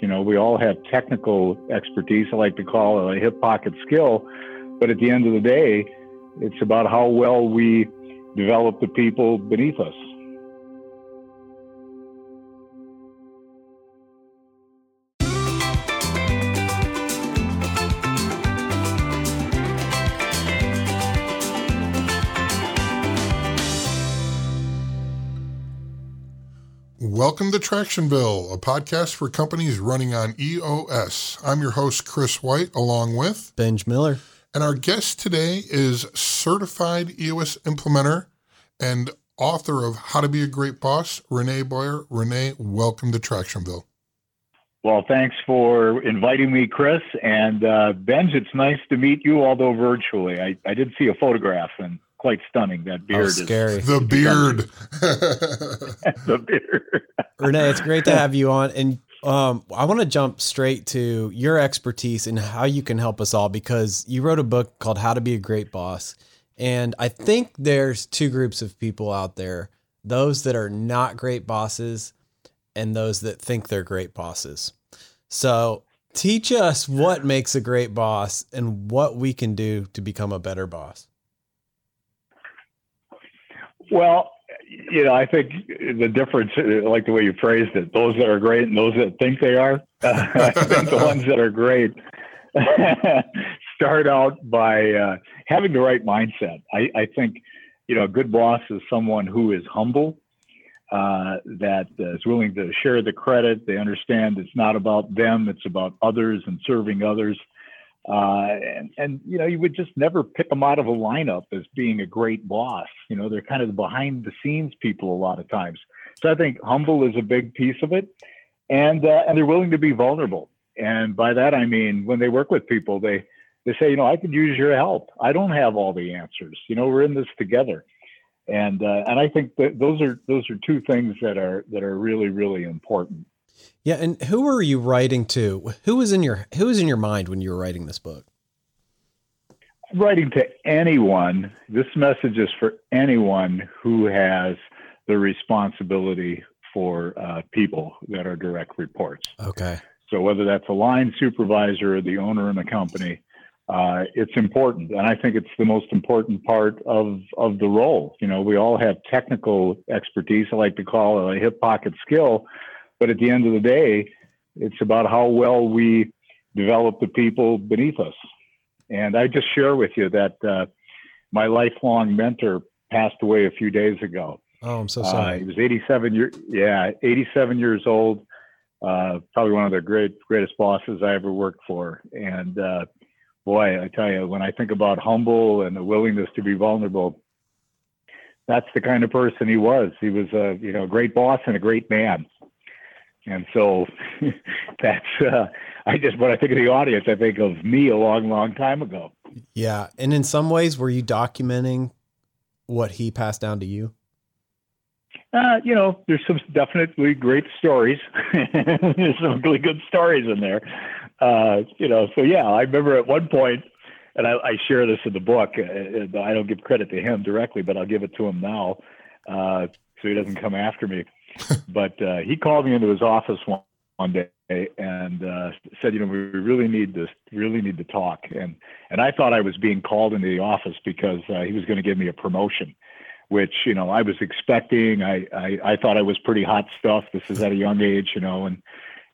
You know, we all have technical expertise. I like to call it a hip pocket skill. But at the end of the day, it's about how well we develop the people beneath us. Welcome to Tractionville, a podcast for companies running on EOS. I'm your host, Chris White, along with Benj Miller. And our guest today is certified EOS implementer and author of How to Be a Great Boss, Renee Boer. Renee, welcome to Tractionville. Well, thanks for inviting me, Chris. And uh, Benj, it's nice to meet you, although virtually. I, I did see a photograph and quite stunning. That beard oh, scary. Is, the beard. the beard. Renee, it's great to have you on. And um, I want to jump straight to your expertise and how you can help us all because you wrote a book called How to Be a Great Boss. And I think there's two groups of people out there those that are not great bosses and those that think they're great bosses. So, teach us what makes a great boss and what we can do to become a better boss. Well, you know, I think the difference, like the way you phrased it, those that are great and those that think they are. I think the ones that are great start out by uh, having the right mindset. I, I, think, you know, a good boss is someone who is humble, uh, that is willing to share the credit. They understand it's not about them, it's about others and serving others. Uh, and, and, you know, you would just never pick them out of a lineup as being a great boss. You know, they're kind of the behind the scenes people a lot of times. So I think humble is a big piece of it. And, uh, and they're willing to be vulnerable. And by that, I mean, when they work with people, they, they say, you know, I could use your help. I don't have all the answers. You know, we're in this together. And, uh, and I think that those are, those are two things that are, that are really, really important. Yeah, and who were you writing to? Who was in your who was in your mind when you were writing this book? writing to anyone. This message is for anyone who has the responsibility for uh, people that are direct reports. Okay. So whether that's a line supervisor or the owner in the company, uh, it's important, and I think it's the most important part of of the role. You know, we all have technical expertise. I like to call it a hip pocket skill but at the end of the day, it's about how well we develop the people beneath us. And I just share with you that uh, my lifelong mentor passed away a few days ago. Oh, I'm so sorry. Uh, he was 87 years, yeah, 87 years old. Uh, probably one of the great, greatest bosses I ever worked for. And uh, boy, I tell you, when I think about humble and the willingness to be vulnerable, that's the kind of person he was. He was a you know great boss and a great man. And so that's, uh, I just, when I think of the audience, I think of me a long, long time ago. Yeah. And in some ways, were you documenting what he passed down to you? Uh, you know, there's some definitely great stories. there's some really good stories in there. Uh, you know, so yeah, I remember at one point, and I, I share this in the book. Uh, I don't give credit to him directly, but I'll give it to him now, uh, so he doesn't come after me. but uh, he called me into his office one, one day and uh, said, you know, we really need to really need to talk. And and I thought I was being called into the office because uh, he was going to give me a promotion, which you know I was expecting. I, I I thought I was pretty hot stuff. This is at a young age, you know, and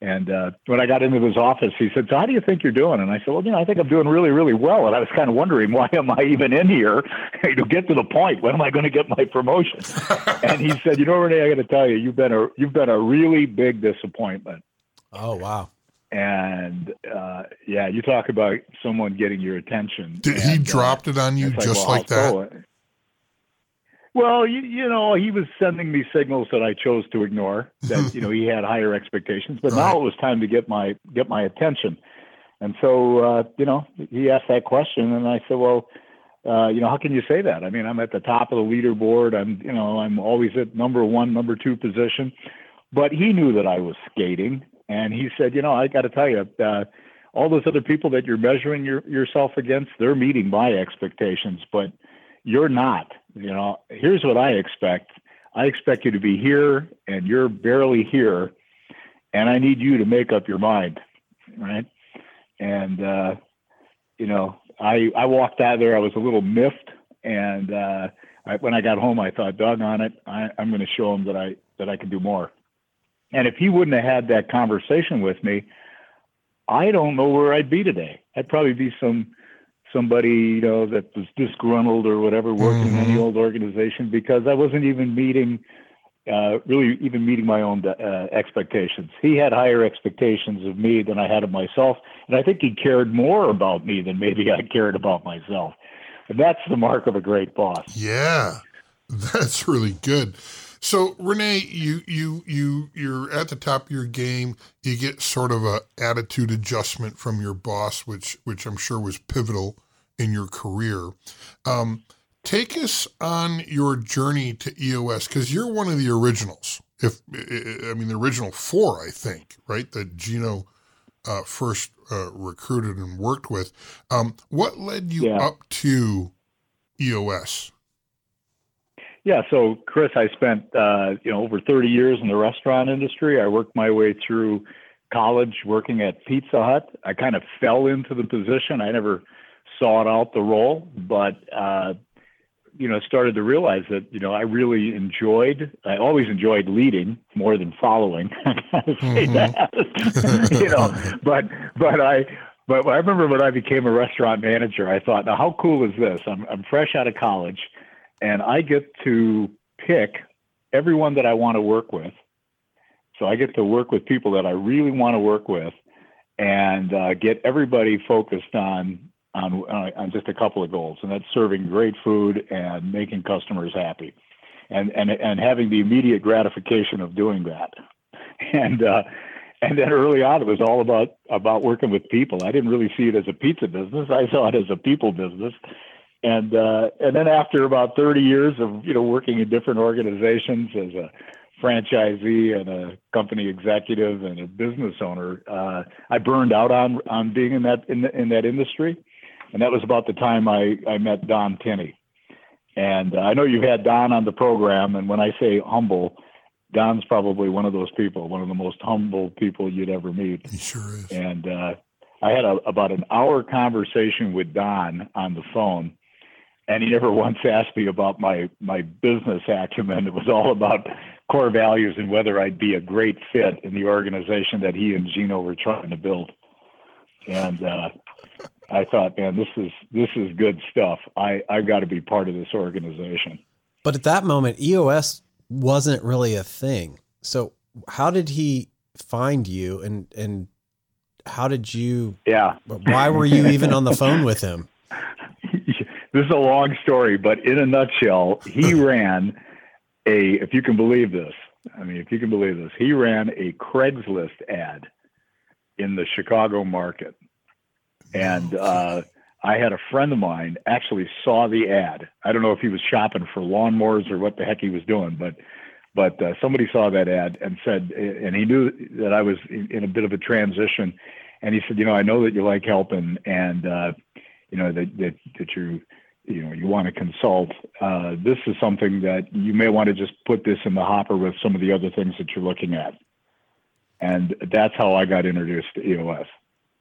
and uh, when I got into his office, he said, "So how do you think you're doing?" And I said, "Well, you know, I think I'm doing really, really well." And I was kind of wondering, why am I even in here? to get to the point, when am I going to get my promotion? and he said, "You know, Renee, I got to tell you, you've been a you've been a really big disappointment." Oh wow! And uh, yeah, you talk about someone getting your attention. Did and, he dropped uh, it on you just like, well, like that? Well, you, you know, he was sending me signals that I chose to ignore. That you know he had higher expectations, but right. now it was time to get my get my attention. And so, uh, you know, he asked that question, and I said, well, uh, you know, how can you say that? I mean, I'm at the top of the leaderboard. I'm, you know, I'm always at number one, number two position. But he knew that I was skating, and he said, you know, I got to tell you, uh, all those other people that you're measuring your, yourself against, they're meeting my expectations, but you're not. You know, here's what I expect. I expect you to be here, and you're barely here. and I need you to make up your mind, right? And uh, you know, I I walked out there. I was a little miffed, and uh, I, when I got home, I thought, "Doggone it! I, I'm going to show him that I that I can do more." And if he wouldn't have had that conversation with me, I don't know where I'd be today. I'd probably be some somebody you know that was disgruntled or whatever working mm-hmm. in any old organization because I wasn't even meeting uh, really even meeting my own uh, expectations. He had higher expectations of me than I had of myself, and I think he cared more about me than maybe I cared about myself. And that's the mark of a great boss. Yeah, that's really good. So Renee, you you you you're at the top of your game. You get sort of a attitude adjustment from your boss, which which I'm sure was pivotal in your career. Um, take us on your journey to EOS because you're one of the originals. If I mean the original four, I think, right? That Gino uh, first uh, recruited and worked with. Um, what led you yeah. up to EOS? Yeah, so Chris, I spent uh, you know over 30 years in the restaurant industry. I worked my way through college working at Pizza Hut. I kind of fell into the position. I never sought out the role, but uh, you know started to realize that you know I really enjoyed. I always enjoyed leading more than following. mm-hmm. that, you know, but but I. But I remember when I became a restaurant manager, I thought, now how cool is this? I'm, I'm fresh out of college and I get to pick everyone that I want to work with. So I get to work with people that I really want to work with, and uh, get everybody focused on on uh, on just a couple of goals, and that's serving great food and making customers happy, and and and having the immediate gratification of doing that, and. Uh, and then early on, it was all about about working with people. I didn't really see it as a pizza business. I saw it as a people business, and uh, and then after about 30 years of you know working in different organizations as a franchisee and a company executive and a business owner, uh, I burned out on on being in that in, the, in that industry, and that was about the time I I met Don Tinney, and uh, I know you've had Don on the program, and when I say humble. Don's probably one of those people, one of the most humble people you'd ever meet. He sure is. And uh, I had a, about an hour conversation with Don on the phone, and he never once asked me about my my business acumen. It was all about core values and whether I'd be a great fit in the organization that he and Gino were trying to build. And uh, I thought, man, this is this is good stuff. I I've got to be part of this organization. But at that moment, EOS wasn't really a thing. So how did he find you and and how did you yeah why were you even on the phone with him this is a long story, but in a nutshell, he ran a, if you can believe this, I mean, if you can believe this, he ran a Craigslist ad in the Chicago market. And uh, I had a friend of mine actually saw the ad. I don't know if he was shopping for lawnmowers or what the heck he was doing, but but uh, somebody saw that ad and said, and he knew that I was in, a bit of a transition, and he said, you know, I know that you like helping, and uh, you know that that that you you know you want to consult, uh, this is something that you may want to just put this in the hopper with some of the other things that you're looking at. And that's how I got introduced to EOS.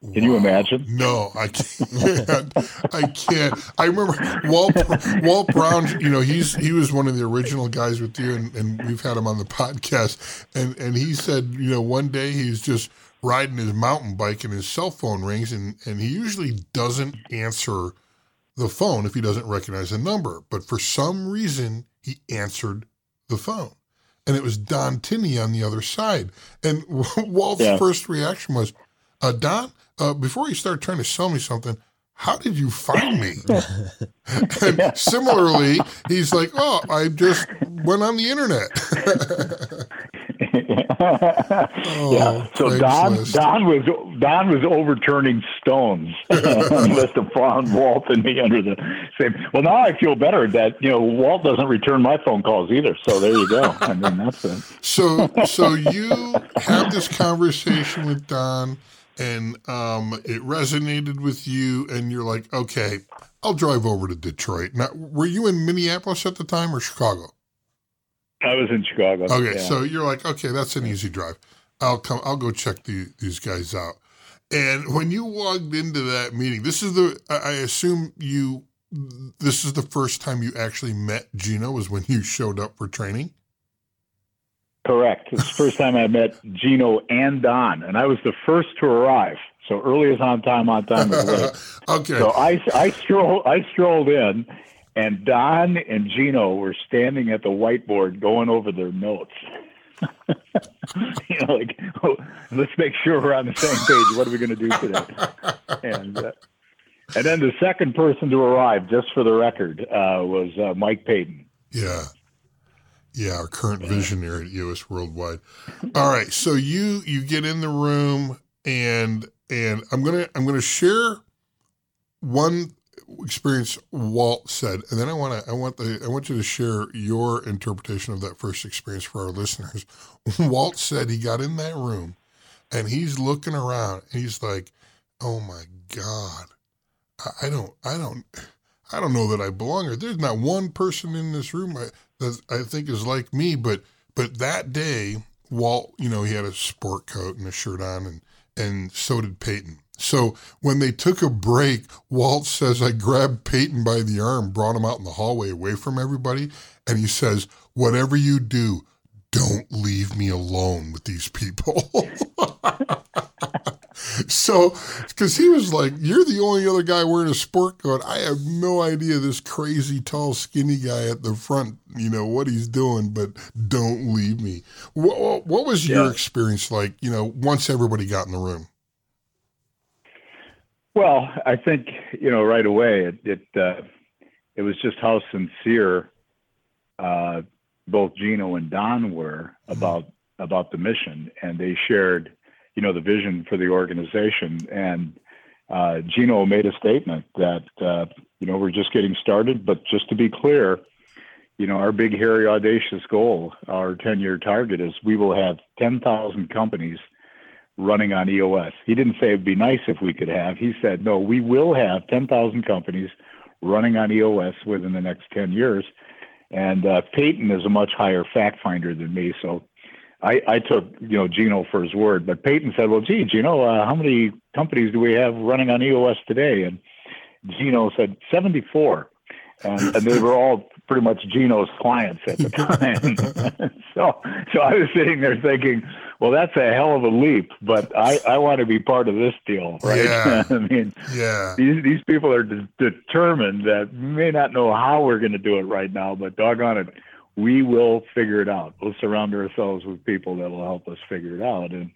Can wow. you imagine? No, I can't. I can't. I remember Walt Walt Brown. You know, he's he was one of the original guys with you, and, and we've had him on the podcast. And and he said, you know, one day he's just riding his mountain bike and his cell phone rings, and and he usually doesn't answer the phone if he doesn't recognize the number. But for some reason, he answered the phone. And it was Don Tinney on the other side. And Walt's yeah. first reaction was, uh, Don, uh, before you start trying to sell me something, how did you find me? and similarly, he's like, oh, I just went on the internet. oh, yeah. So Don Don was Don was overturning stones must have found Walt and me under the same. Well, now I feel better that you know Walt doesn't return my phone calls either. So there you go. I mean that's it. So so you have this conversation with Don, and um, it resonated with you, and you're like, okay, I'll drive over to Detroit. Now, were you in Minneapolis at the time or Chicago? I was in Chicago. Okay, yeah. so you're like, okay, that's an easy drive. I'll come. I'll go check the, these guys out. And when you walked into that meeting, this is the. I assume you. This is the first time you actually met Gino. Was when you showed up for training. Correct. It's the first time I met Gino and Don, and I was the first to arrive. So early is on time, on time okay. So I, I strolled I strolled in, and Don and Gino were standing at the whiteboard going over their notes. you know, like oh, let's make sure we're on the same page. What are we going to do today? And uh, and then the second person to arrive, just for the record, uh, was uh, Mike Paton. Yeah. Yeah, our current visionary at EOS Worldwide. All right, so you you get in the room and and I'm gonna I'm gonna share one experience Walt said, and then I want to I want the I want you to share your interpretation of that first experience for our listeners. Walt said he got in that room and he's looking around and he's like, "Oh my God, I, I don't I don't I don't know that I belong here. There's not one person in this room I, that I think is like me, but but that day." Walt, you know, he had a sport coat and a shirt on, and and so did Paton. So when they took a break, Walt says, I grabbed Paton by the arm, brought him out in the hallway away from everybody, and he says, Whatever you do, don't leave me alone with these people. so, because he was like, You're the only other guy wearing a sport coat. I have no idea this crazy, tall, skinny guy at the front, you know, what he's doing, but don't leave me. What, what was your yeah. experience like, you know, once everybody got in the room? Well, I think, you know, right away, it, it, uh, it was just how sincere uh, both Gino and Don were mm-hmm. about about the mission, and they shared you know, the vision for the organization. And uh, Gino made a statement that, uh, you know, we're just getting started, but just to be clear, you know, our big, hairy, audacious goal, our 10 year target is we will have 10,000 companies running on EOS. He didn't say it'd be nice if we could have. He said, no, we will have 10,000 companies running on EOS within the next 10 years. And uh, Paton is a much higher fact finder than me. So I, I took you know Gino for his word, but Paton said, "Well, gee, Gino, uh, how many companies do we have running on EOS today?" And Gino said 74, and, and they were all pretty much Gino's clients at the time. so, so I was sitting there thinking, "Well, that's a hell of a leap, but I, I want to be part of this deal, right?" Yeah. I mean, yeah. These these people are de- determined that may not know how we're going to do it right now, but doggone it we will figure it out. We'll surround ourselves with people that will help us figure it out. And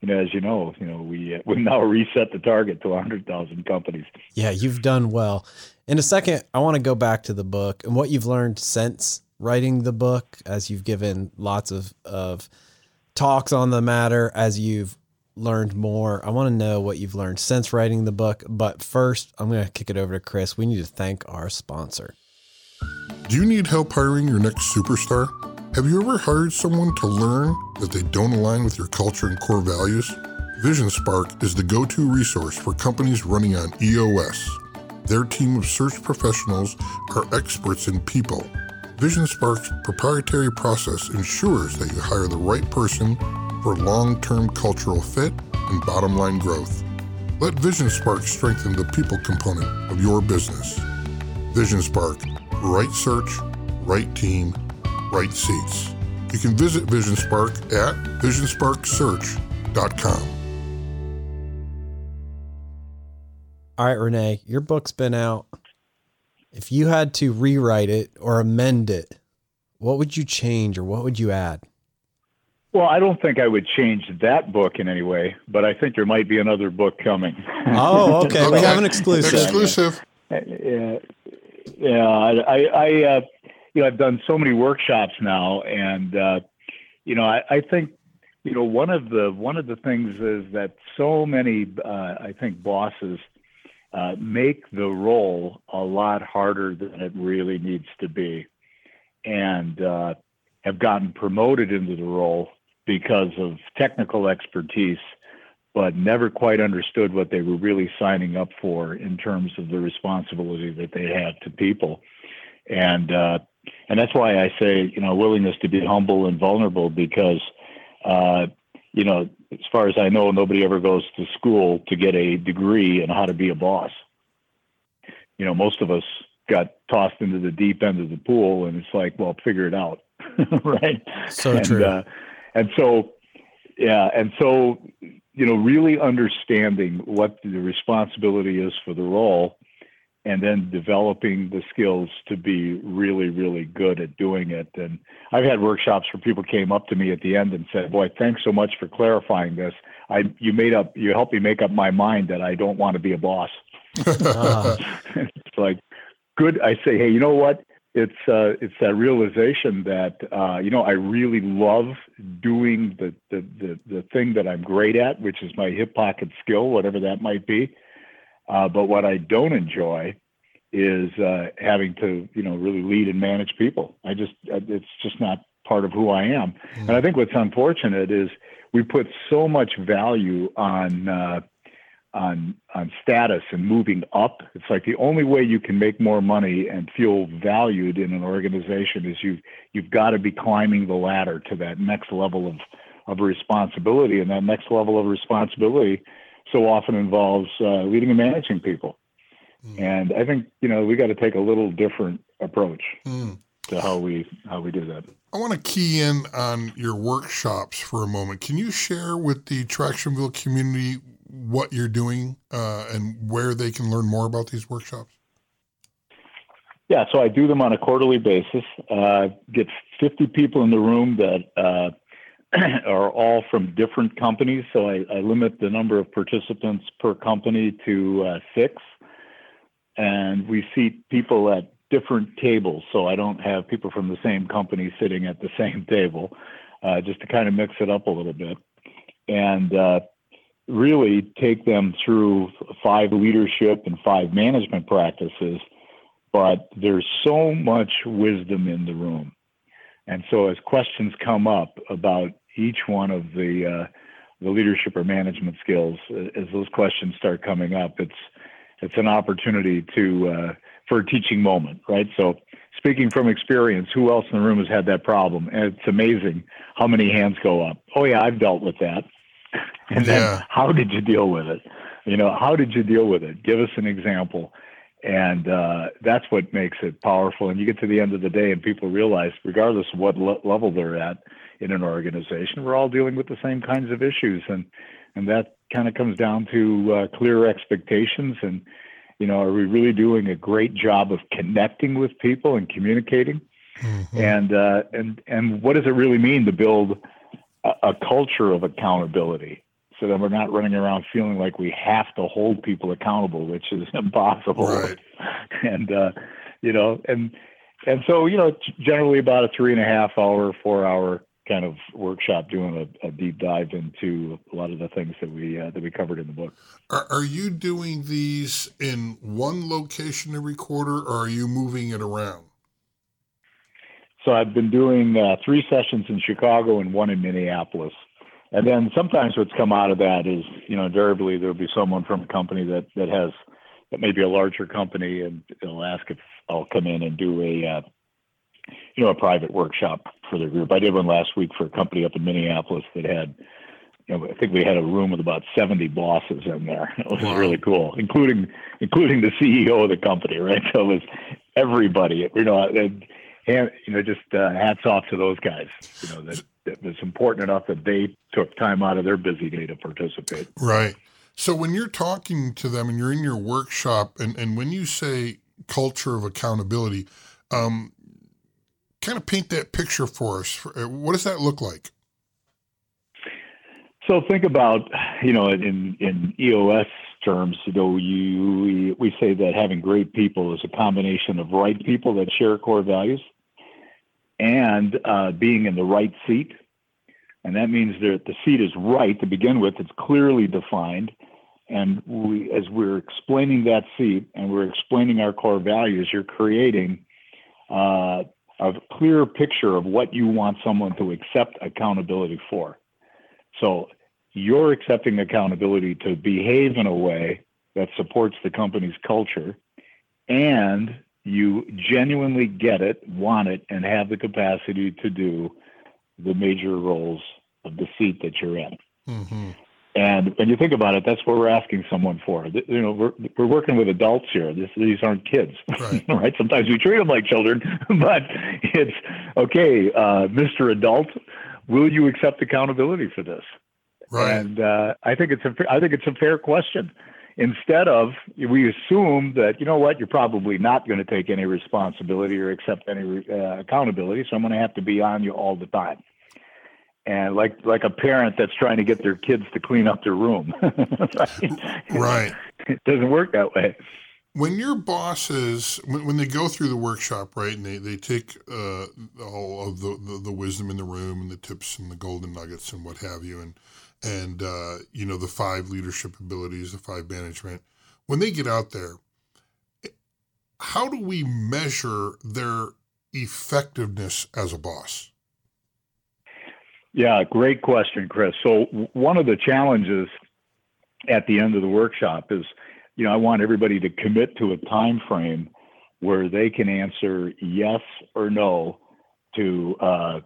you know, as you know, you know, we uh, we now reset the target to 100,000 companies. Yeah, you've done well. In a second, I want to go back to the book and what you've learned since writing the book, as you've given lots of of talks on the matter, as you've learned more. I want to know what you've learned since writing the book. But first, I'm going to kick it over to Chris. We need to thank our sponsor. Do you need help hiring your next superstar? Have you ever hired someone to learn that they don't align with your culture and core values? Vision Spark is the go to resource for companies running on EOS. Their team of search professionals are experts in people. Vision Spark's proprietary process ensures that you hire the right person for long term cultural fit and bottom line growth. Let Vision Spark strengthen the people component of your business. Vision Spark right search, right team, right seats. You can visit Vision Spark at visionsparksearch.com. All right, Renee, your book's been out. If you had to rewrite it or amend it, what would you change or what would you add? Well, I don't think I would change that book in any way, but I think there might be another book coming. Oh, okay. okay. We have an exclusive. Exclusive. Yeah, yeah, I, I, uh, you know, I've done so many workshops now, and uh, you know, I, I think, you know, one of the one of the things is that so many, uh, I think, bosses uh, make the role a lot harder than it really needs to be, and uh, have gotten promoted into the role because of technical expertise but never quite understood what they were really signing up for in terms of the responsibility that they had to people. And uh, and that's why I say, you know, willingness to be humble and vulnerable because, uh, you know, as far as I know, nobody ever goes to school to get a degree in how to be a boss. You know, most of us got tossed into the deep end of the pool, and it's like, well, figure it out, right? So and, true. Uh, and so, yeah, and so, you know, really understanding what the responsibility is for the role, and then developing the skills to be really, really good at doing it. And I've had workshops where people came up to me at the end and said, "Boy, thanks so much for clarifying this. I you made up, you helped me make up my mind that I don't want to be a boss." It's like good. I say, hey, you know what? It's uh, it's that realization that uh, you know I really love doing the, the the the thing that I'm great at, which is my hip pocket skill, whatever that might be. Uh, but what I don't enjoy is uh, having to you know really lead and manage people. I just uh, it's just not part of who I am. And I think what's unfortunate is we put so much value on uh, on on status and moving up. It's like the only way you can make more money and feel valued in an organization is you you've got to be climbing the ladder to that next level of of responsibility, and that next level of responsibility so often involves uh, leading and managing people. Mm. And I think you know we got to take a little different approach Mm. to how we how we do that. I want to key in on your workshops for a moment. Can you share with the Tractionville community what you're doing uh, and where they can learn more about these workshops? Yeah, so I do them on a quarterly basis. Uh, get 50 people in the room that uh, are all from different companies. So I, I, limit the number of participants per company to uh, six. And we seat people at different tables. So I don't have people from the same company sitting at the same table, uh, just to kind of mix it up a little bit. And uh, really take them through five leadership and five management practices but there's so much wisdom in the room. And so as questions come up about each one of the uh, the leadership or management skills, as those questions start coming up, it's it's an opportunity to uh, for a teaching moment, right? So speaking from experience, who else in the room has had that problem? And it's amazing how many hands go up. Oh yeah, I've dealt with that. And then Yeah. how did you deal with it? You know, how did you deal with it? Give us an example and uh, that's what makes it powerful. And you get to the end of the day, and people realize, regardless of what le- level they're at in an organization, we're all dealing with the same kinds of issues, and and that kind of comes down to uh, clear expectations. And you know, are we really doing a great job of connecting with people and communicating? Mhm. And uh, and and what does it really mean to build a, a culture of accountability? So that we're not running around feeling like we have to hold people accountable, which is impossible. Right. And uh, you know, and and so you know, generally about a three and a half hour, four hour kind of workshop, doing a, a deep dive into a lot of the things that we uh, that we covered in the book. Are, are you doing these in one location every quarter, or are you moving it around? So I've been doing uh, three sessions in Chicago and one in Minneapolis. And then sometimes what's come out of that is, you know, invariably there'll be someone from a company that, that has, that may be a larger company and they'll ask if I'll come in and do a, uh, you know, a private workshop for their group. I did one last week for a company up in Minneapolis that had, you know, I think we had a room with about 70 bosses in there. It was Wow. really cool, including, including the CEO of the company, right? So it was everybody, you know, and, and you know, just uh, hats off to those guys. You know, that, that was important enough that they took time out of their busy day to participate. Right. So when you're talking to them and you're in your workshop, and, and when you say culture of accountability, um, kind of paint that picture for us. Uh, What does that look like? So think about, you know, in in EOS terms, you know, you we, we say that having great people is a combination of right people that share core values, and uh, being in the right seat, and that means that the seat is right to begin with. It's clearly defined, and we, as we're explaining that seat and we're explaining our core values, you're creating uh, a clear picture of what you want someone to accept accountability for. So you're accepting accountability to behave in a way that supports the company's culture and you genuinely get it, want it, and have the capacity to do the major roles of the seat that you're in. Mm-hmm. And when you think about it, that's what we're asking someone for. You know, we're, we're working with adults here. This, these aren't kids, right. right? Sometimes we treat them like children, but it's okay, uh, Mr. Adult, will you accept accountability for this? Right. And uh, I think it's a I think it's a fair question. Instead of we assume that you know what you're probably not going to take any responsibility or accept any uh, accountability, so I'm going to have to be on you all the time and like like a parent that's trying to get their kids to clean up their room. right? right. It doesn't work that way. When your bosses, when, when they go through the workshop, right, and they, they take uh, all of the, the, the, wisdom in the room and the tips and the golden nuggets and what have you, and and uh, you know the five leadership abilities, the five management, when they get out there, how do we measure their effectiveness as a boss? Yeah, great question, Chris. So one of the challenges at the end of the workshop is, you know, I want everybody to commit to a time frame where they can answer yes or no to uh,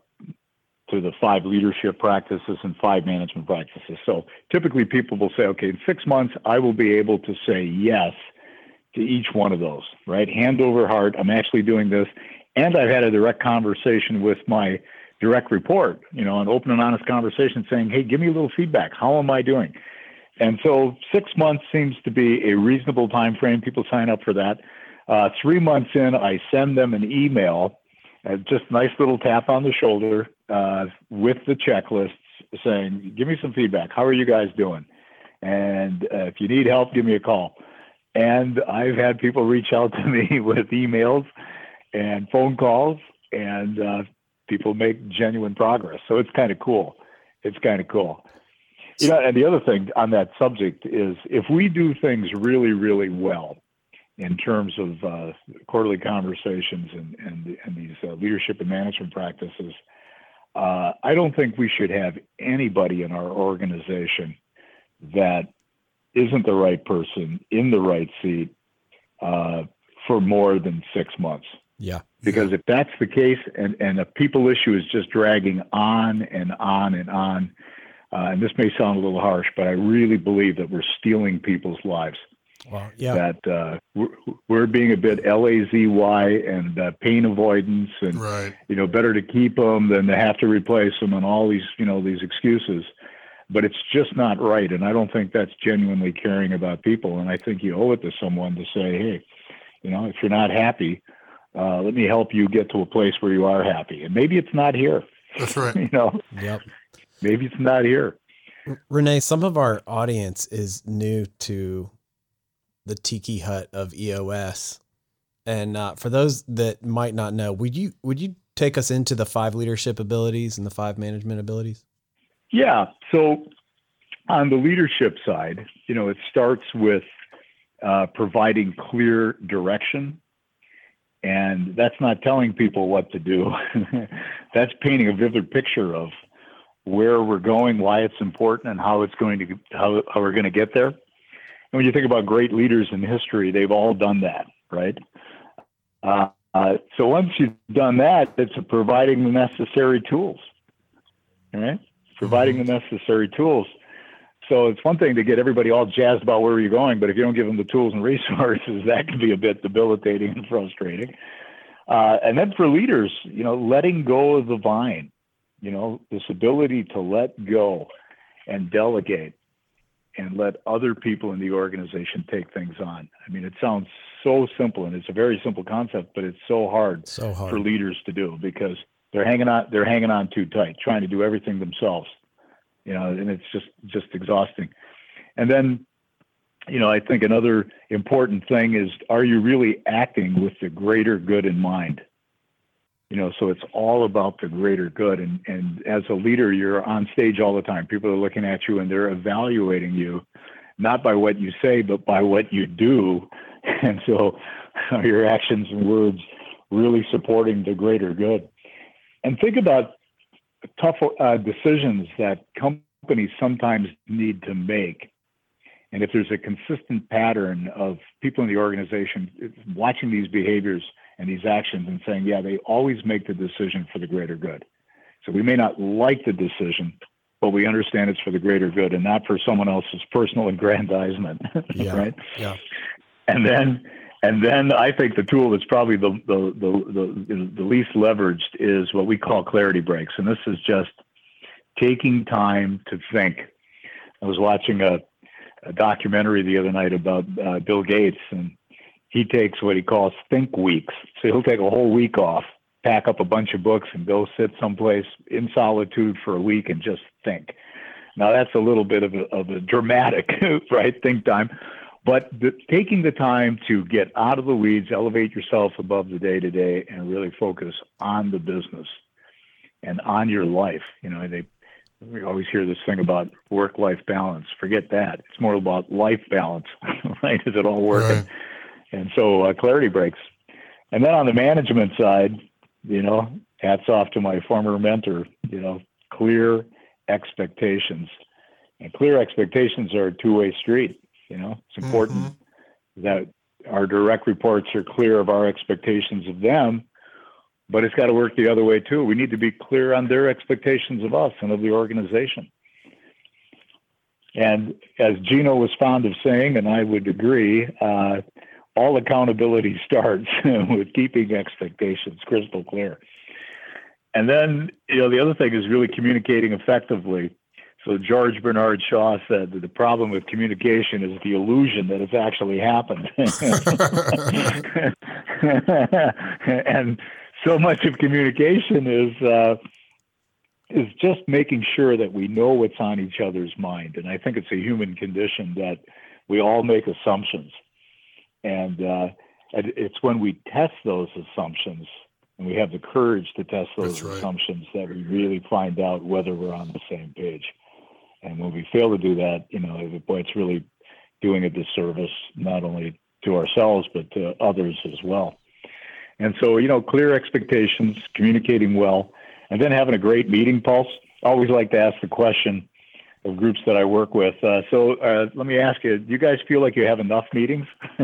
to the five leadership practices and five management practices. So typically, people will say, okay, in six months, I will be able to say yes to each one of those. Right, hand over heart. I'm actually doing this, and I've had a direct conversation with my direct report, you know, an open and honest conversation saying, hey, give me a little feedback. How am I doing? And so six months seems to be a reasonable time frame. People sign up for that. Uh, three months in, I send them an email, uh, just nice little tap on the shoulder uh, with the checklists saying, give me some feedback. How are you guys doing? And uh, if you need help, give me a call. And I've had people reach out to me with emails and phone calls and uh, people make genuine progress. So it's kind of cool. It's kind of cool. You know, and the other thing on that subject is if we do things really, really well in terms of uh, quarterly conversations and, and, and these uh, leadership and management practices, uh, I don't think we should have anybody in our organization that isn't the right person in the right seat uh, for more than six months. Yeah. Because if that's the case and, and a people issue is just dragging on and on and on, uh, and this may sound a little harsh, but I really believe that we're stealing people's lives. Well, yeah. That uh, we're, we're, being a bit lazy and uh, pain avoidance, and right. you know, better to keep them than to have to replace them, and all these you know these excuses. But it's just not right, and I don't think that's genuinely caring about people. And I think you owe it to someone to say, hey, you know, if you're not happy, uh, let me help you get to a place where you are happy. And maybe it's not here. That's right. you know, yep. Maybe it's not here. Renee, some of our audience is new to the tiki hut of EOS. And uh, for those that might not know, would you would you take us into the five leadership abilities and the five management abilities? Yeah. So on the leadership side, you know, it starts with uh, providing clear direction and that's not telling people what to do. that's painting a vivid picture of where we're going, why it's important, and how it's going to how, how we're going to get there. And when you think about great leaders in history, they've all done that, right? Uh, uh, so once you've done that, it's providing the necessary tools, right? Providing the necessary tools so it's one thing to get everybody all jazzed about where you're going, but if you don't give them the tools and resources, that can be a bit debilitating and frustrating. Uh, and then for leaders, you know, letting go of the vine, you know, this ability to let go and delegate and let other people in the organization take things on. I mean, it sounds so simple and it's a very simple concept, but it's so hard, so hard. for leaders to do because they're hanging on they're hanging on too tight, trying to do everything themselves you know, and it's just just exhausting. And then, you know, I think another important thing is, are you really acting with the greater good in mind? You know, so it's all about the greater good. And and as a leader, you're on stage all the time. People are looking at you and they're evaluating you, not by what you say, but by what you do. And so, are your actions and words really supporting the greater good? And think about tough uh, decisions that companies sometimes need to make. And if there's a consistent pattern of people in the organization watching these behaviors and these actions and saying, yeah, they always make the decision for the greater good. So we may not like the decision, but we understand it's for the greater good and not for someone else's personal aggrandizement. Yeah. right? Yeah. And then and then I think the tool that's probably the the, the the least leveraged is what we call clarity breaks, and this is just taking time to think. I was watching a, a documentary the other night about uh, Bill Gates, and he takes what he calls think weeks. So he'll take a whole week off, pack up a bunch of books, and go sit someplace in solitude for a week and just think. Now that's a little bit of a, of a dramatic, right? Think time, but the, taking the time to get out of the weeds, elevate yourself above the day to day, and really focus on the business and on your life. You know, they we always hear this thing about work life balance. Forget that. It's more about life balance, right? Is it all working? Right. And so uh, clarity breaks. And then on the management side, you know, hats off to my former mentor, you know, clear expectations. And clear expectations are a two way street. You know, it's important Mm-hmm. that our direct reports are clear of our expectations of them, but it's got to work the other way too. We need to be clear on their expectations of us and of the organization. And as Gino was fond of saying, and I would agree, uh, all accountability starts with keeping expectations crystal clear. And then, you know, the other thing is really communicating effectively. So George Bernard Shaw said that the problem with communication is the illusion that it's actually happened. and so much of communication is uh, is just making sure that we know what's on each other's mind. And I think it's a human condition that we all make assumptions, and uh, it's when we test those assumptions and we have the courage to test those right. assumptions that we really find out whether we're on the same page. And when we fail to do that, you know, boy, it's really doing a disservice not only to ourselves but to others as well. And so, you know, clear expectations, communicating well, and then having a great meeting pulse. Always like to ask the question of groups that I work with. Uh, so uh, let me ask you: Do you guys feel like you have enough meetings?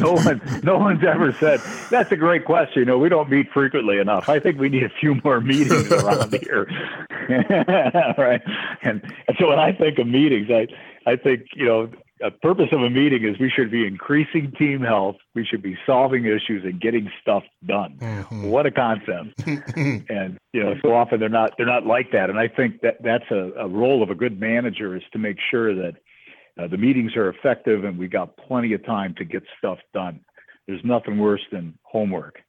no one, no one's ever said that's a great question. You know, we don't meet frequently enough. I think we need a few more meetings around here, right? And, and so when I think of meetings, I I think you know a purpose of a meeting is we should be increasing team health. We should be solving issues and getting stuff done. Mhm. What a concept! and you know, so often they're not they're not like that. And I think that that's a, a role of a good manager is to make sure that uh, the meetings are effective and we got plenty of time to get stuff done. There's nothing worse than homework.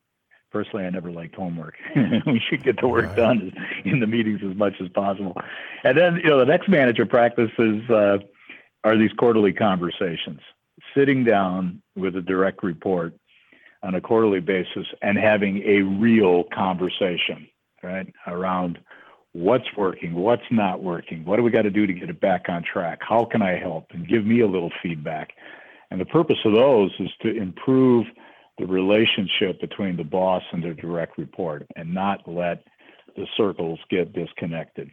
Personally, I never liked homework. we should get the work Right. done in the meetings as much as possible. And then, you know, the next manager practice is uh, are these quarterly conversations, sitting down with a direct report on a quarterly basis and having a real conversation, right, around what's working, what's not working, what do we got to do to get it back on track, how can I help, and give me a little feedback. And the purpose of those is to improve the relationship between the boss and their direct report and not let the circles get disconnected.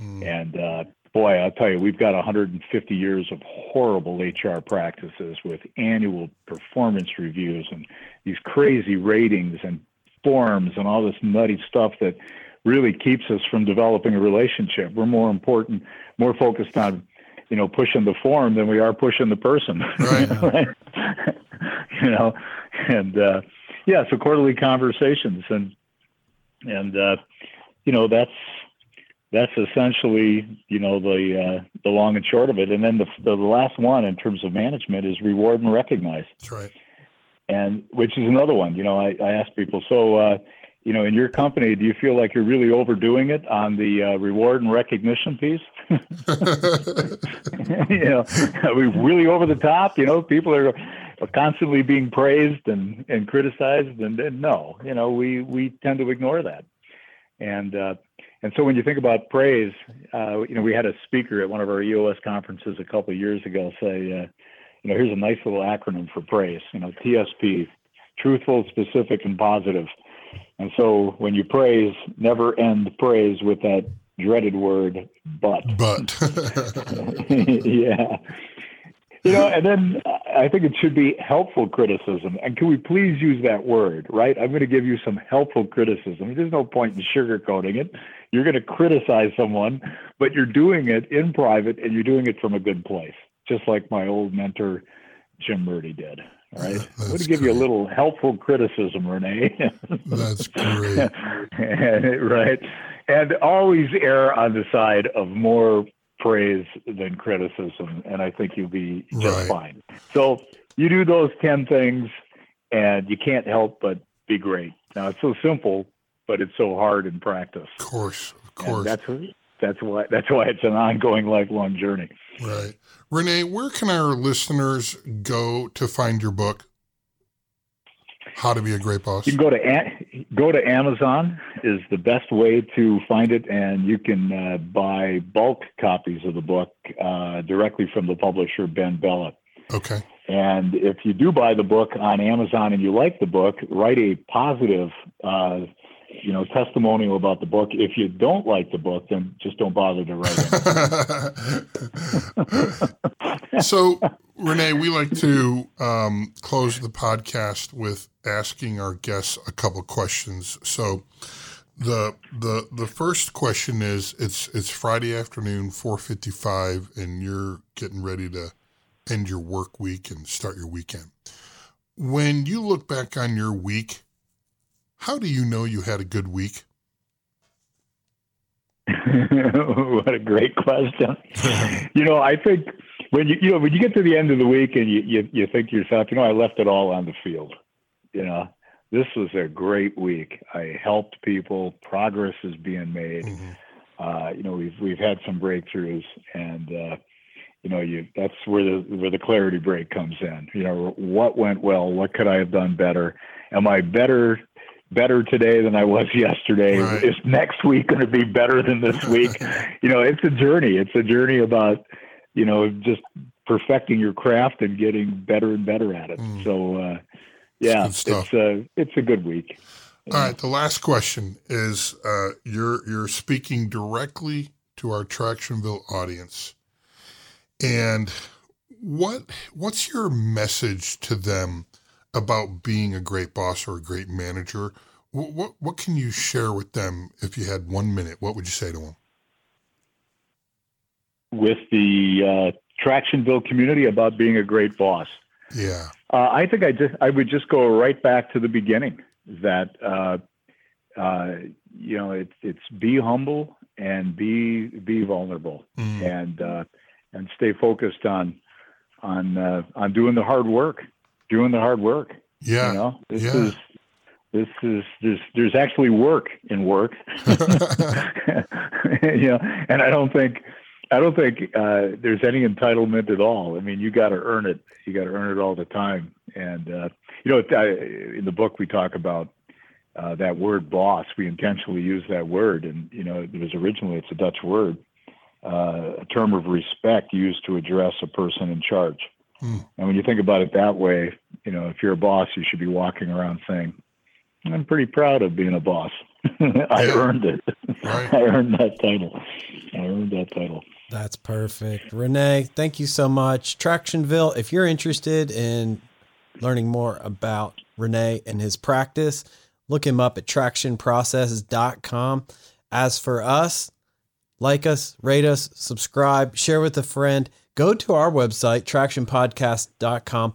Mm. And uh, boy, I'll tell you, we've got 150 years of horrible HR practices with annual performance reviews and these crazy ratings and forms and all this nutty stuff that really keeps us from developing a relationship. We're more important, more focused on, you know, pushing the form than we are pushing the person. Right. you know, and uh, yeah, so quarterly conversations and and uh, you know that's that's essentially you know the uh, the long and short of it. And then the the last one in terms of management is reward and recognize, That's right. and which is another one. You know, I, I ask people, so uh, you know, in your company, do you feel like you're really overdoing it on the uh, reward and recognition piece? you know, are we really over the top? You know, people are constantly being praised and, and criticized, and, and no, you know, we we tend to ignore that. And uh, and so when you think about praise, uh, you know, we had a speaker at one of our EOS conferences a couple of years ago say, uh, you know, here's a nice little acronym for praise. You know, TSP, truthful, specific, and positive. And so when you praise, never end praise with that dreaded word, but. But yeah. You know, and then I think it should be helpful criticism. And can we please use that word, right? I'm going to give you some helpful criticism. There's no point in sugarcoating it. You're going to criticize someone, but you're doing it in private and you're doing it from a good place, just like my old mentor, Jim Murdy did. All right. That's I'm going to give you a little helpful criticism, Renee. That's great. right. And always err on the side of more praise than criticism. And I think you'll be just Right. fine. So you do those 10 things and you can't help but be great. Now it's so simple, but it's so hard in practice. Of course, of And course. that's that's why that's why it's an ongoing lifelong journey. Right. Renee, where can our listeners go to find your book? How to be a great boss. You can go to go to Amazon is the best way to find it, and you can uh, buy bulk copies of the book uh, directly from the publisher BenBella. Okay. And if you do buy the book on Amazon and you like the book, write a positive, uh, you know, testimonial about the book. If you don't like the book, then just don't bother to write it. so, Renee, we like to um, close the podcast with asking our guests a couple questions. So, the the the first question is: It's it's Friday afternoon, four fifty five, and you're getting ready to end your work week and start your weekend. When you look back on your week, how do you know you had a good week? what a great question. you know, I think when you you know when you get to the end of the week and you, you you think to yourself, you know, I left it all on the field. You know, this was a great week. I helped people. Progress is being made. Mhm. Uh, you know, we've we've had some breakthroughs, and uh, you know, you that's where the where the clarity break comes in. You know, what went well? What could I have done better? Am I better better today than I was yesterday? Right. Is next week going to be better than this week? you know, it's a journey. It's a journey about you know just perfecting your craft and getting better and better at it. Mm. So, uh, yeah, it's a it's a good week. All right. The last question is: uh, You're you're speaking directly to our Tractionville audience, and what what's your message to them about being a great boss or a great manager? What what, what can you share with them if you had one minute? What would you say to them? with the uh, Tractionville community about being a great boss. Yeah. Uh, I think I just I would just go right back to the beginning. That uh, uh, you know, it's it's be humble and be be vulnerable Mm. and uh, and stay focused on on uh, on doing the hard work, doing the hard work. Yeah. You know, this Yeah. is this is there's there's actually work in work. you know, and I don't think I don't think uh, there's any entitlement at all. I mean, you got to earn it. You got to earn it all the time. And uh, you know, I, in the book we talk about uh, that word "boss." We intentionally use that word, and you know, it was originally it's a Dutch word, uh, a term of respect used to address a person in charge. Hmm. And when you think about it that way, you know, if you're a boss, you should be walking around saying, "I'm pretty proud of being a boss. I Yeah. earned it. Right. I earned that title. I earned that title." That's perfect. Renee, thank you so much. Tractionville, if you're interested in learning more about Renee and his practice, look him up at tractionprocesses.com. As for us, like us, rate us, subscribe, share with a friend. Go to our website, tractionpodcast.com.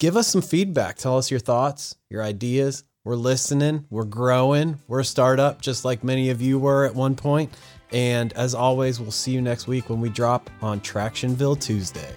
Give us some feedback. Tell us your thoughts, your ideas. We're listening, we're growing, we're a startup, just like many of you were at one point. And as always, we'll see you next week when we drop on Tractionville Tuesday.